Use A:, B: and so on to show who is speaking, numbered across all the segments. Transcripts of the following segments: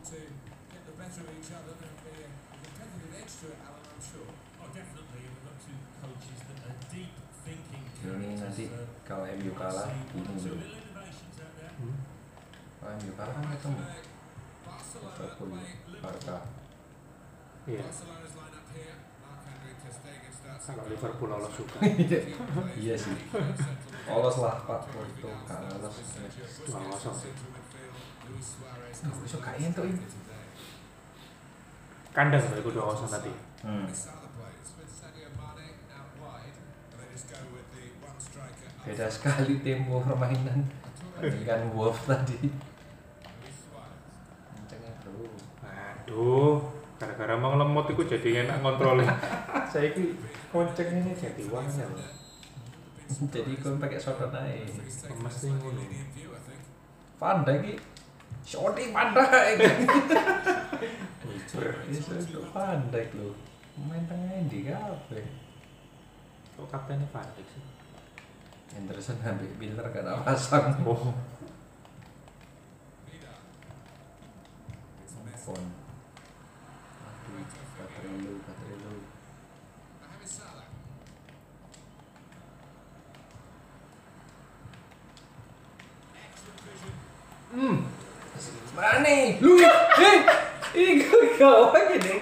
A: want to get the better of each other, there'll be a competitive edge to it, Alan, I'm sure.
B: Oh, definitely. We've got two coaches that are deep thinking
C: Ini nanti kalau MU kalah
B: see
C: ini
B: one or two
C: bro.
B: little innovations out there.
D: Hmm.
C: Kalau MU kalah kan ketemu
A: Barcelona
C: Liverpool, Barca.
D: Iya.
A: Barcelona's lineup here. Marc-Andre ter Stegen starts
D: Kalau
A: at
D: Liverpool lolos juga.
C: Iya sih. Lolos lah Pak Porto kalah lolos.
D: Dua
C: besok gak entuk ini.
D: Kandang dua kosong tadi.
C: Hmm. Beda sekali tempo permainan dibandingkan Wolf tadi.
D: Aduh, gara-gara mau lemot itu jadi enak ngontrolnya. Saya ini konceng ini jadi uang ya. loh.
C: Jadi kon pakai shot naik.
D: Mesti ngono.
C: Pandai ki. Shooting pandai.
D: Wiper.
C: Itu itu pandai lho. Main tengah di kabeh.
D: Kok kaptennya Dijk sih?
C: Henderson ambil Miller gak ada pasang.
D: Oh.
C: Aduh, lu, lu. Hmm. Mana nih? Lu, eh, ini gue kawan gini.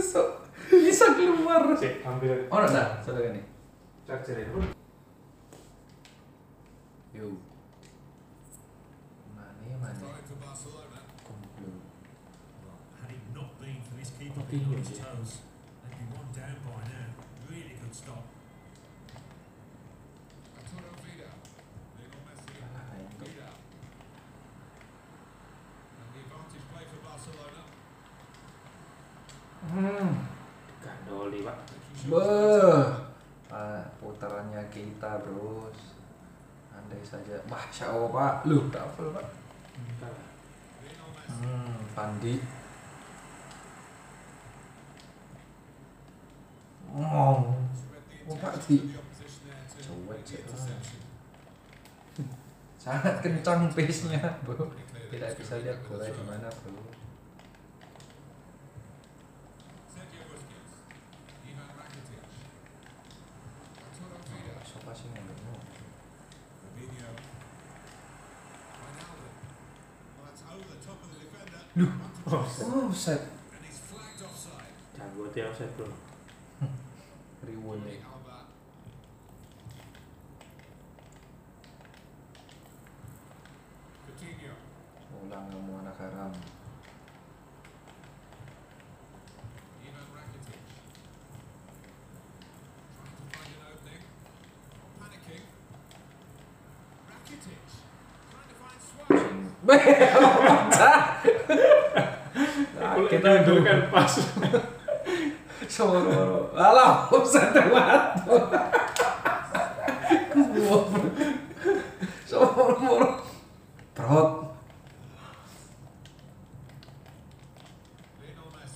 C: So, bisa keluar.
D: Cek, ambil
C: Oh, nah, satu ini.
D: charger itu.
C: Yo. Mana mana? Kumpul.
B: Had it not been for this keeper
D: Not
B: being on
D: been
B: his
D: here,
B: toes, they'd be one down by now. Really good stop.
C: Salah itu. Hmm.
D: Gandoli, Pak.
C: Beuh. Ah, putarannya kita, Bros. Andai saja. Masya Allah, Pak. Lu, double, Pak. Hmm, Pandi. Ngomong. Oh, Pak di. Cuek sih. Sangat kencang pace-nya, Bro. Tidak bisa lihat bola di mana, Bro. Siapa sih yang ngomong?
D: Oh, set.
C: Oh, set.
D: Jago dia offset, Bro.
C: Riwon nih. Ulang kamu anak haram.
D: Kita kan pas.
C: Soro. Alah, offset waktu. Soro. Perut.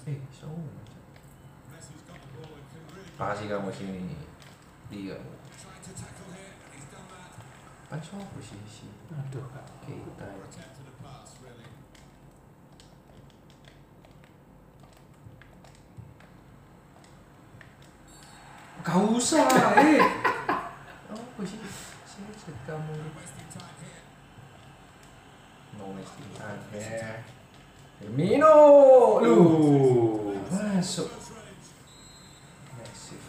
C: Eh, soro. Makasih kamu sini. Iya. Pan sopo sih sih?
D: Aduh, Kak.
C: Kita. Gak usah, eh. Apa sih? Saya kamu. No wasting time. Ya. Firmino, lu.
D: Uh.
C: Masuk. Messi.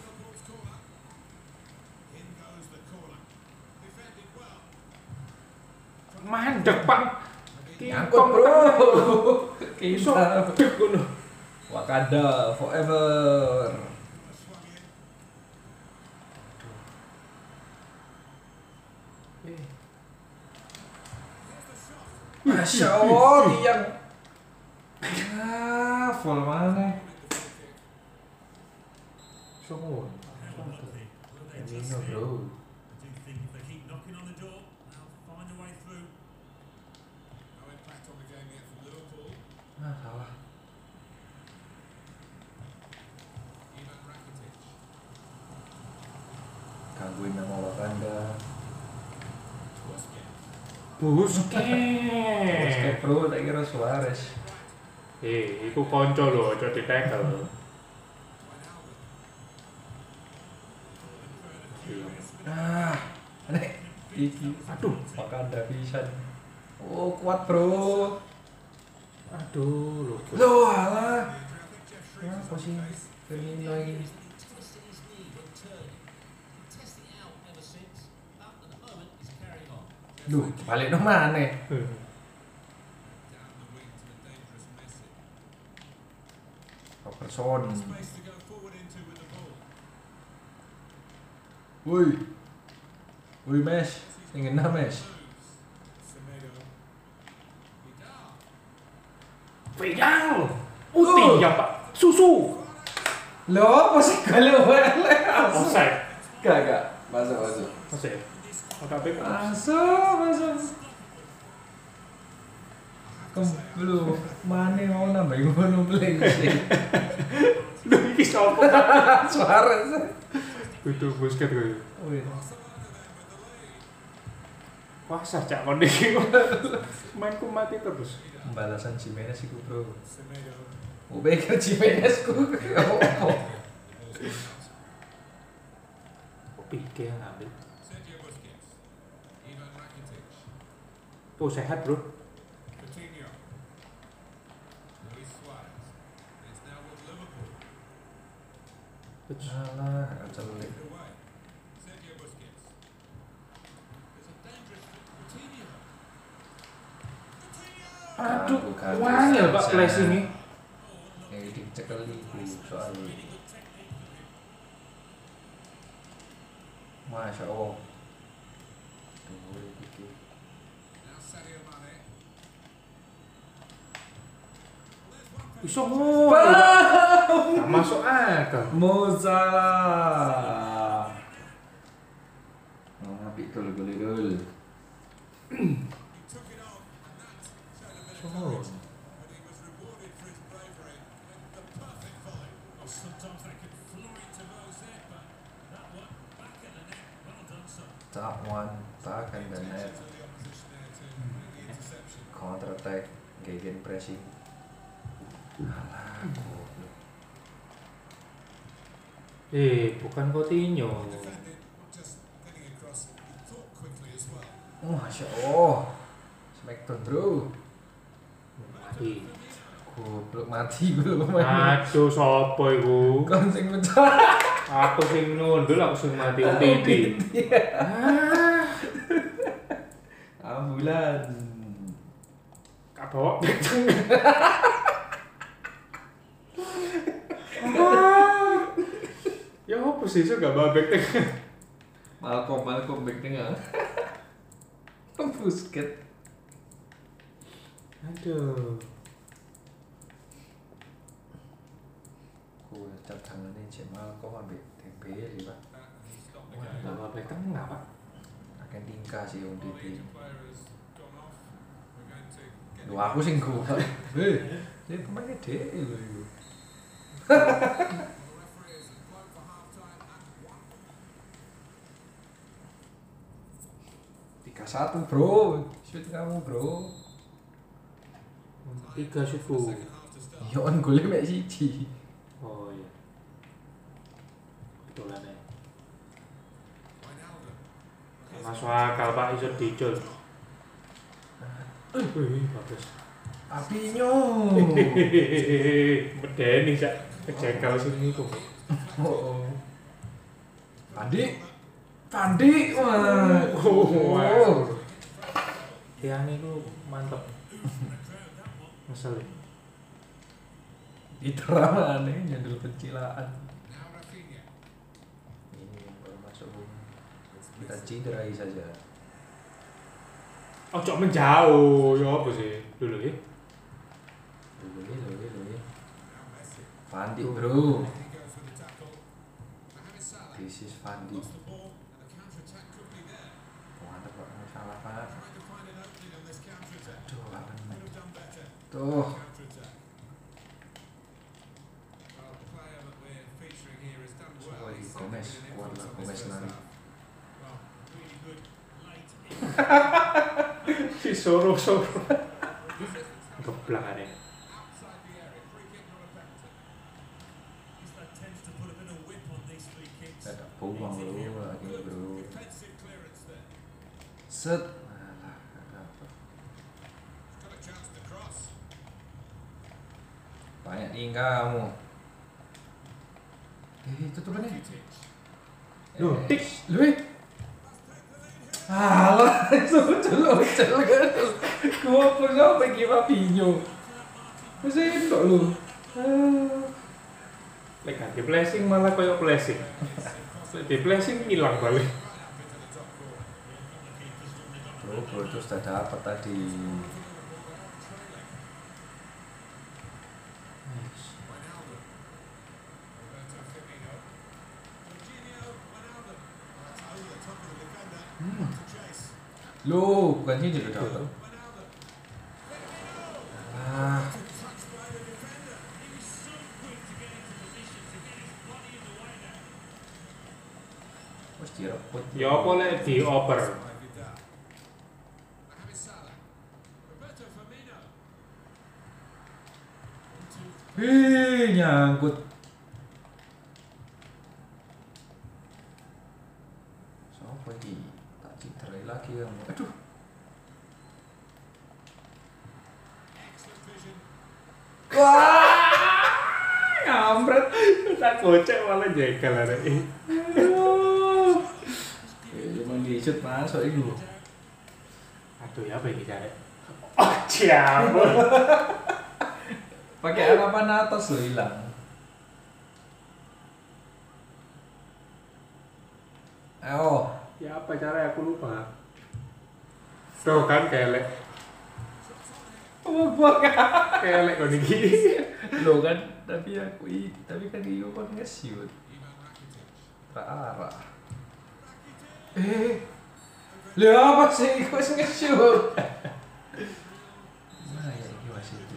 D: Mandek, Pak.
C: Nyangkut, bro.
D: Iso
C: Kita.
D: dek ngono.
C: Wakanda forever. Masya Allah, tiang. Ah, full mana? Firmino,
B: see?
C: bro. Gangguin nama Wakanda. Basket
D: Busquets.
C: bro, tak kira Suarez.
D: Eh, iku konco lho, aja ditekel.
C: Ah, nek iki
D: Aduh,
C: Wakanda pisan. Oh, kuat bro.
D: aduh lho.
C: Loh, alah. Apa sih? Firmino ini. Duh, balik dong mana?
A: Messi.
C: Robertson. Woi. Woi, Mes. Ingin na, Mes.
A: Moves. Semedo. Vidal.
D: Vidal. Putih ya, Pak. Susu.
C: Loh, apa sih kalau
D: Offside.
C: Gak, gak. Masuk, masuk.
D: Masih. Bek.
C: Masuk, masuk. Kem, lu mana mau nambahin ngono beli sih.
D: Lho iki sapa?
C: Suarez.
D: Itu Busquets kok.
C: Wih.
D: Wah, cak kon iki. Mainku mati terus.
C: Pembalasan Jimenez iku, Bro. Pikir Jimenez ku. Oh.
D: Kok Pique ngambil?
A: Sergio Busquets. Ivan Rakitic.
D: Tuh sehat, Bro.
C: Alah, celik.
D: Aduh, wangil. Pak flash ini.
C: Yang dicekel iku soalnya. Masya Allah. Tuh, iki.
A: Now Sadio Mane.
D: Ngono. Gak masuk akal.
C: Moza. Oh, apik gol gol gol.
D: Oh.
A: courage. But he was rewarded for his bravery. And the perfect volley.
B: Oh, sometimes they can fly to those there, but that one back the net. Well done, son.
C: That one back and the net.
A: To the opposition there to bring the interception.
C: Counter attack, gegen pressing. Goblok.
D: Eh, bukan Coutinho.
A: Well.
C: Masya Allah. Smackdown bro.
D: Mati.
C: Goblok mati gue lu main.
D: Aduh, sapa iku?
C: Kan sing pecah.
D: Aku sing nundul, aku sing mati UTT. Ah,
C: Ambulan.
D: gak Ya apa sih, so gak bawa beceng.
C: Malcolm, Malcolm back tengah. Busket.
D: Aduh.
C: Gue cat tangannya cek Malcolm ambil
A: stopped the
C: Wah,
D: bawa beceng nggak, Pak?
C: Akan tingkah sih om Didi. Lu aku sing gue. Hei, ini pemainnya DE lo tiga satu bro, shoot kamu bro.
D: Tiga suku.
C: Ya on golnya mek siji.
D: Oh iya. Kebetulan ya. Masuk akal Pak iso dicul. Eh, eh, eh
C: bagus.
D: Apinyo. Medeni sak kejengkel sini kok.
C: Oh. oh. Andi, Pandi. Wah.
D: Oh. Tiang itu mantep.
C: Diterama nih nyandel pencilaan.
A: Now Rafinha.
C: Ini baru masuk kita cederai saja.
D: Ojo menjauh, ya apa sih? Dulu ya.
C: Dulu ya, dulu ya, dulu ya. Fandi bro. This is Fandi. Mantap pak, salah pak.
A: Trying to find an opening on this counter-attack.
C: Aduh, apa
A: Could
C: nih?
A: have done better.
C: Tuh.
A: Counter-attack. Well, the player that we're featuring here has done well.
C: Wah,
A: He's
C: Gomez,
A: certainly been an
C: kuat
A: influence
C: lah
A: on this
C: Gomez
A: first
C: lari.
A: half.
B: Well, really good late in.
D: soro soro. Geblak ada.
A: Outside the area. Free kick, not a penalty.
B: That tends to put a bit of whip on these free kicks.
C: Ada peluang bro, lagi bro.
A: Defensive clearance there.
C: Set. Alah, kagak apa.
A: He's got a chance to cross.
C: Banyak nih kamu. Eh, tutupan nih.
A: Rakitic.
D: Loh, tik.
C: Lu eh. Alah, itu celok celok. Gua pun sampai kira pinyo. Masih itu lu. Ah.
D: Lek ganti blessing malah koyo blessing. Lek di blessing hilang balik.
C: Bro itu sudah dapat tadi. Hmm. Lu, bukan ini udah dapat. Ah,
A: Roberto Firmino. Into
C: Hih, nyangkut. Siapa ini? Tak citerai lagi kamu. Aduh. Wah, ngambret.
D: Tak gocek malah jegal ada.
C: Aduh. Ya, cuma di shoot masuk itu.
D: Aduh ya apa ini cara? Oh, ciamur.
C: Pakai harapan atas lo hilang. Oh,
D: Ya apa cara aku lupa. Tuh kan kelek.
C: oh gua kan.
D: Kelek kok niki.
C: Lo kan, tapi aku i- tapi kan iyo kan nge-shoot.
A: Ivan Rakitic.
C: Tak arah. Eh, Lah apa sih? Kok sih nge-shoot? Nah, ya ini masih itu.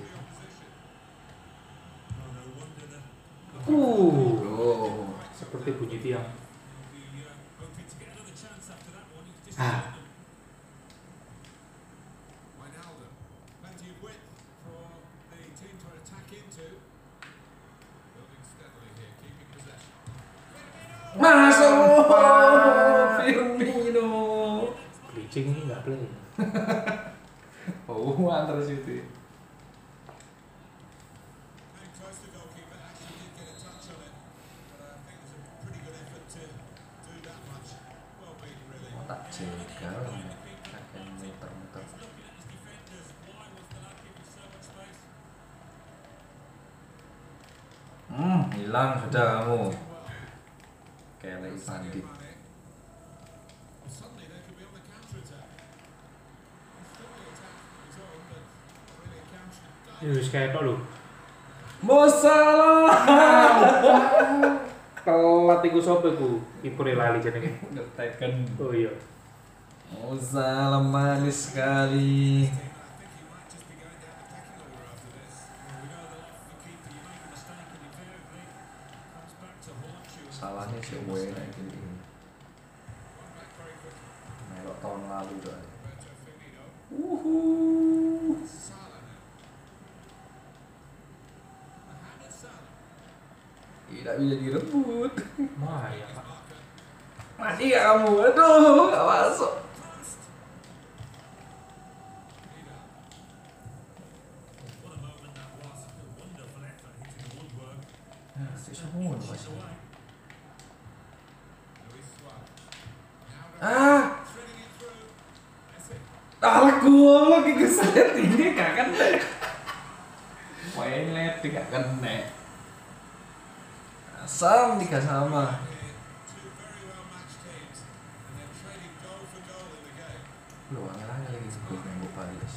B: Oh,
D: Uh,
C: Bro.
D: seperti bunyi tiang.
B: be
A: not really a counter.
D: Ya wis kayak lho.
C: Mo salah.
D: Telat iku sapa iku? Kipure lali jenenge.
C: Ngeteken.
D: Oh iya.
C: Mo salah manis sekali.
A: Very quickly.
C: Melok tahun lalu tuh. Uhuh. Tidak bisa direbut.
D: Ya.
C: Mati gak kamu? Aduh, gak masuk.
A: Vidal.
B: What a moment that was. A wonderful effort hitting the woodwork.
C: Nah, itu semua loh, Mas.
B: Away.
A: Luis Suarez. Now
C: Ah,
A: threading it through. Messi.
C: alah gua lagi keset ini gak kena. Led gak kena. Asam tiga sama. Lu angel-angel lagi sebut nunggu Paris.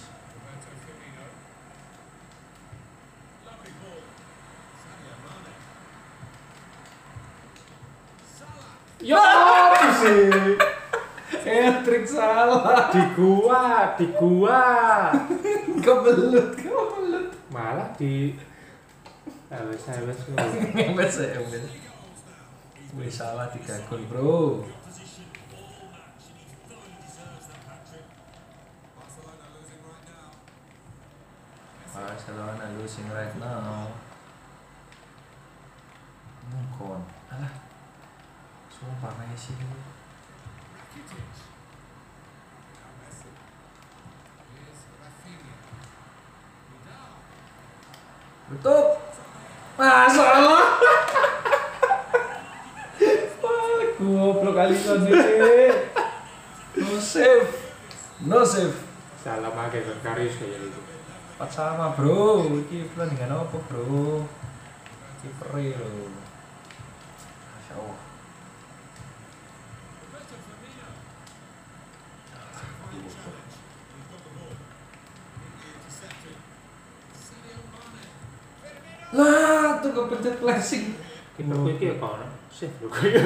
D: Ya apa sih?
C: Hat-trick salah.
D: Di gua, di gua.
C: Kebelut, kebelut.
D: Malah di awes
C: Ngebes ya, ngebes. Wih salah tiga gol bro.
A: Barcelona losing
C: right now. Mungkon. Alah. Sumpah Messi.
A: Rakitic. Now Messi. Here's Rafinha. Vidal.
C: Tutup. Masalah. Wah, goblok kali ini. No save. No save.
D: Salah pakai kan Karius kayak gitu.
C: Empat sama bro. Iki pertandingan apa bro? Kiper lo. Masya Lah, tuh kepencet flashing.
D: Kita gue iki ya kau save lho kayak.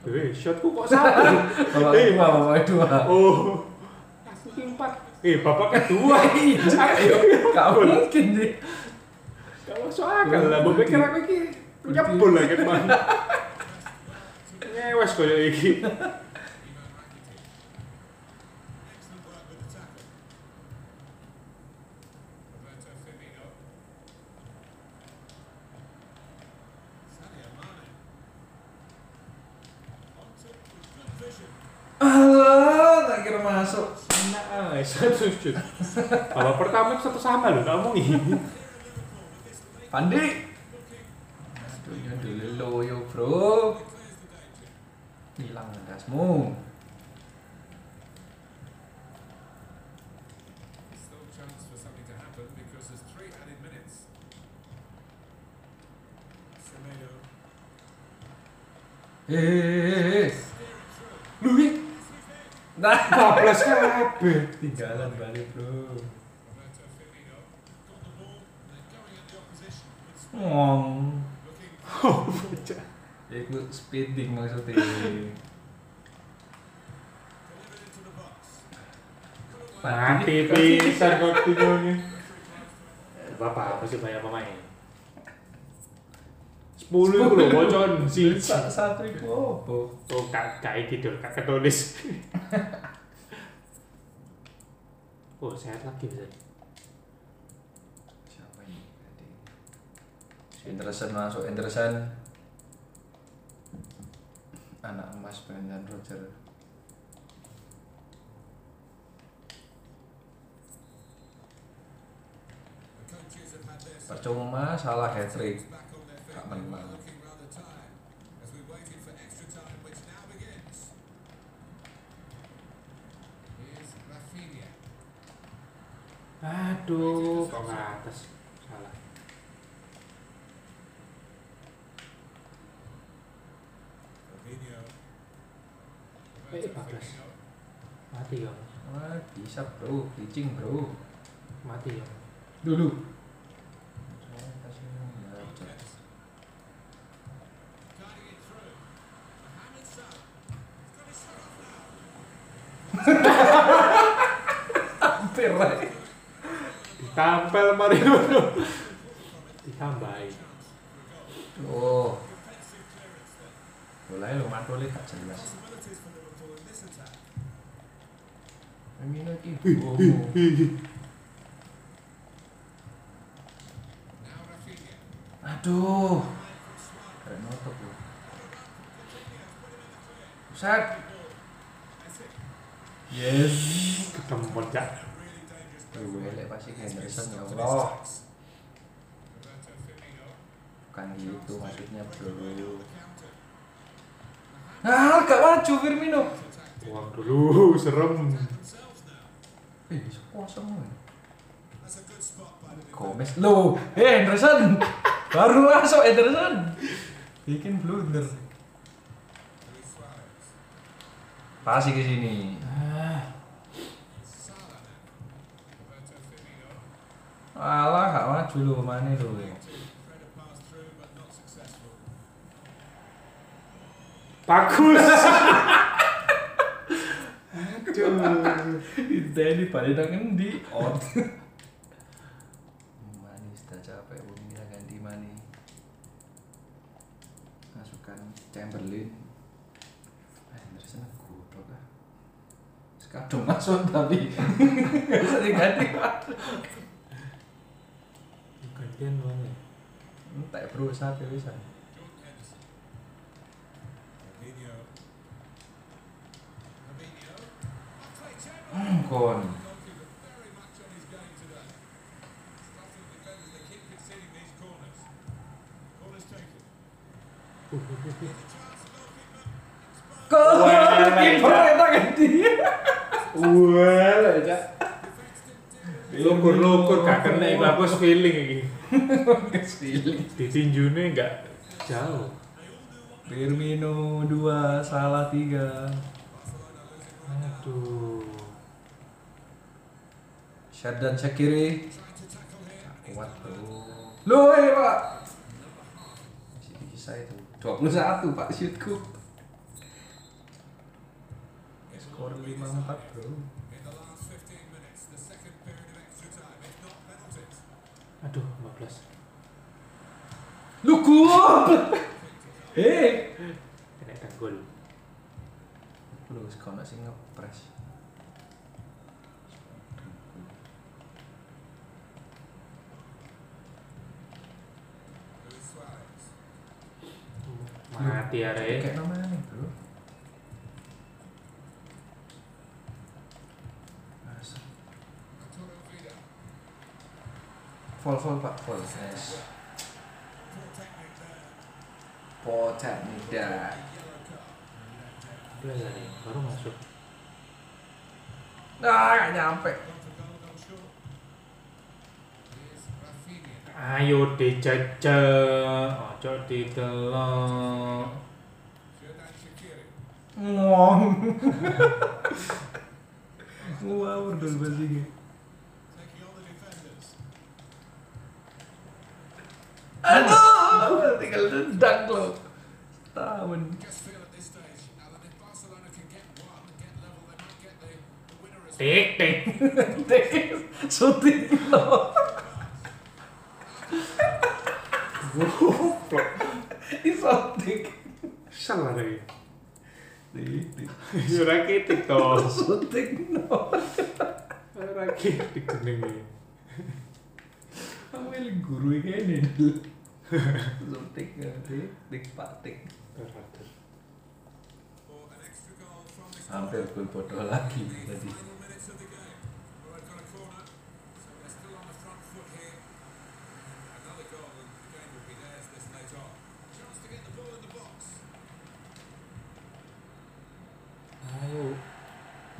D: Eh, shotku kok satu.
C: Bapak
D: Eh.
C: dua, bapak dua.
D: Oh. Aku empat. Eh, bapak kedua.
C: Ayo, gak mungkin deh.
D: Gak masuk akal lah. Gue pikir aku iki punya bola kan man. Ngewes koyo iki.
A: Ivan Rakitic. Excellent work with the tackle. Roberto Firmino. Sadio Mane. On to with good vision.
C: Kira masuk.
D: Nah, satu shoot. Kalau pertama itu satu sama loh, kamu ini.
C: Pandi.
D: Kabeh.
C: tinggalan balik bro. Ngong.
A: Looking
C: Ya, Iku speeding maksudnya.
D: Mati pisan kok tidurnya. Bapak apa sih banyak pemain? Sepuluh itu loh, bocon sih.
C: Sa- Satu itu apa?
D: Oh, kak, kak tidur, kak ketulis. oh, sehat lagi bisa.
C: Siapa ini? Anderson masuk Anderson. Anak emas Brendan Roger. Percuma salah hat trick.
A: were
C: menang.
D: Aduh, kok ke atas? Salah.
A: Fabinho.
D: Eh,
A: Roberto
D: bagus.
A: Firmino.
D: Mati ya,
C: Wah, bisa bro, bleaching bro.
D: mati ya.
C: Dulu. Saya kasih nomor.
A: Lopez. Guiding it through. Mohamed Salah. He's got his shot off now.
C: Hampir lah.
D: Ditampel Mario. Ditambahin.
C: Oh. Boleh lo matole gak jelas.
A: Possibilities for Liverpool in this attack.
C: Firmino iki. Oh.
A: Now Rafinha.
C: Aduh. Kayak nutup loh. Buset. Yes.
D: Ketemu
C: Tuh, elek pasti Henderson ya Allah. Bukan gitu maksudnya bro. Ah, gak maju Firmino.
D: Buang dulu, serem.
C: Eh, kosong.
A: That's a good spot by the defender.
C: Gomez. Loh, eh Henderson. Baru masuk Henderson. Bikin blunder. Pasti ke sini.
A: Firmino.
C: Alah, gak maju lu mana lu.
A: Successful.
D: Bagus. Aduh
C: jadi pada kan di out manis tak capek ya? bumi kita ganti mani masukkan Chamberlain. Eh, Henderson goblok ah sekarang masuk tapi. Gak bisa diganti
A: gantian mana ya?
C: hmm,
A: entah ya, bro sate bisa
D: Uh, uh, uh, uh.
A: Here's a chance, the goalkeeper. Exposed.
C: Kok kiper eta ganti.
D: Wah, aja.
A: Defence didn't do
D: Lukur-lukur gak kena iku aku feeling iki.
C: Feeling.
D: Ditinjune enggak jauh.
C: Firmino 2, salah 3.
D: Aduh.
A: Tackle here.
C: Kuat bro. Loh, eh, Pak. Masih bisa itu. 21 Pak shootku. Skor 5-4 bro.
A: In the last 15 minutes, the second period of extra time, if not penalties.
D: Aduh, 15.
C: Lu gol. Eh.
D: Kena gol.
C: Lu kono sing ngepres.
A: Luis Suarez.
D: Mati arek.
C: Kayak namanya bro. Vol vol pak vol. Yes. Pocat muda.
D: Belas hari, baru masuk.
C: Ah, gak nyampe.
D: Ayo dijajah, ojo ditelok.
A: Xherdan Shaqiri.
C: Ngong. Wow, berdol bahasa ini.
A: Taking on the
D: tik. Ora kitik to.
C: Lo.
D: Ora kitik jenenge.
C: Kamu yang guru ini dulu. Syuting tik tik pak tik.
A: This
C: Hampir gol bodoh lagi tadi.
A: final minutes of the game. Well, I've got a corner, so they're still on the front foot here. Another goal and the game will be theirs this late on. Chance to get the ball in the box.
D: Ayo.
C: Duh,
D: Apa,
C: sulit.
D: Pak? Kalau besok maka itu.
A: Jordi Alba. And four minutes remaining in this second period of extra time. That's cut out. It goes out wide again.
C: Ah, Pak kuat soal apa
A: Well
C: ini?
A: read actually.
D: Arthur
A: Defender.
C: Waduh, Pak.
D: baru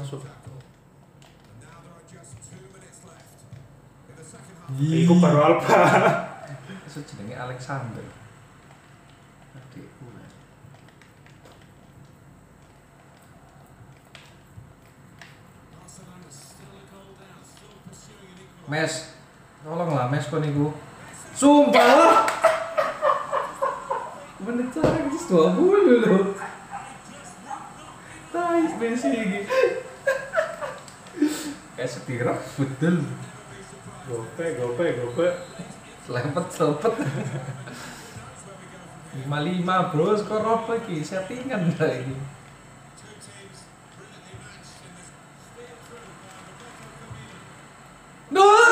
D: masuk.
A: Tackle. And now there are just two minutes left in the second half.
D: Iku baru Alba.
C: Itu jenenge Alexander. Adikku. ya.
A: Barcelona still a goal down, still pursuing an equaliser.
C: Mes, tolonglah Mes kon iku. Sumpah. Menit sekarang itu 20 loh. Tais Messi iki. Kayak setirap betul.
D: Gope, gope, gope.
C: Selempet selempet. 55 bro, skor apa iki? Settingan. Duh,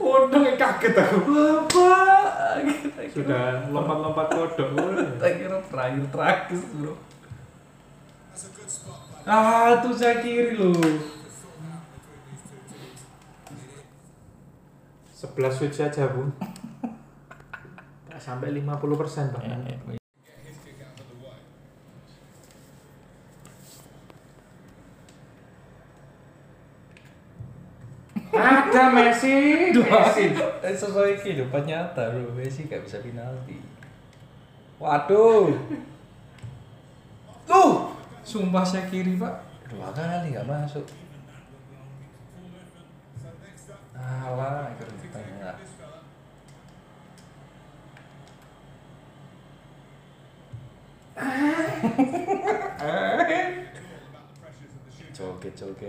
D: Untung kaget aku.
C: Bapak.
D: Sudah lompat-lompat kodok.
C: Kita kira terakhir tragis bro. Ah, tuh saya kiri loh.
D: 11 switch saja, Bu. Tak sampai 50% bahkan.
A: get his kick out of the way.
D: Ada Messi. Messi.
C: Eh, sesuai kehidupan nyata bro, Messi gak bisa penalti. Waduh. Tuh, sumpah saya kiri pak. Dua kali gak masuk.
A: So next up,
C: Alah, itu
A: to
C: tengah.
A: this fella.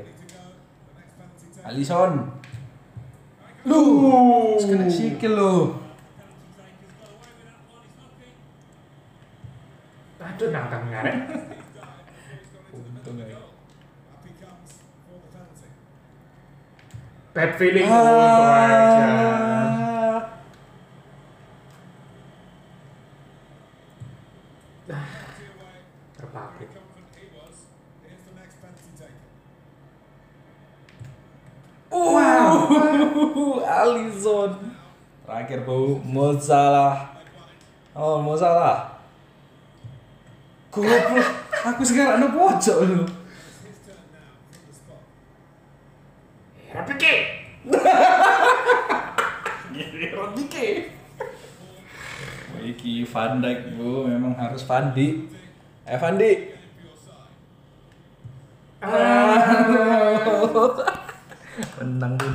C: Oke. Alisson. Lu, kena sikil lu.
D: Aduh nangkang ngarep.
C: Untung ya.
D: Bad feeling itu aja.
C: Mo Salah. Oh, Mo Salah. Goblok. Aku sekarang ada pojok lu.
A: It's his turn now from the spot.
D: Rapi ke?
C: Rodike. Iki Van Dijk bu, memang harus Vandi. Eh Vandi.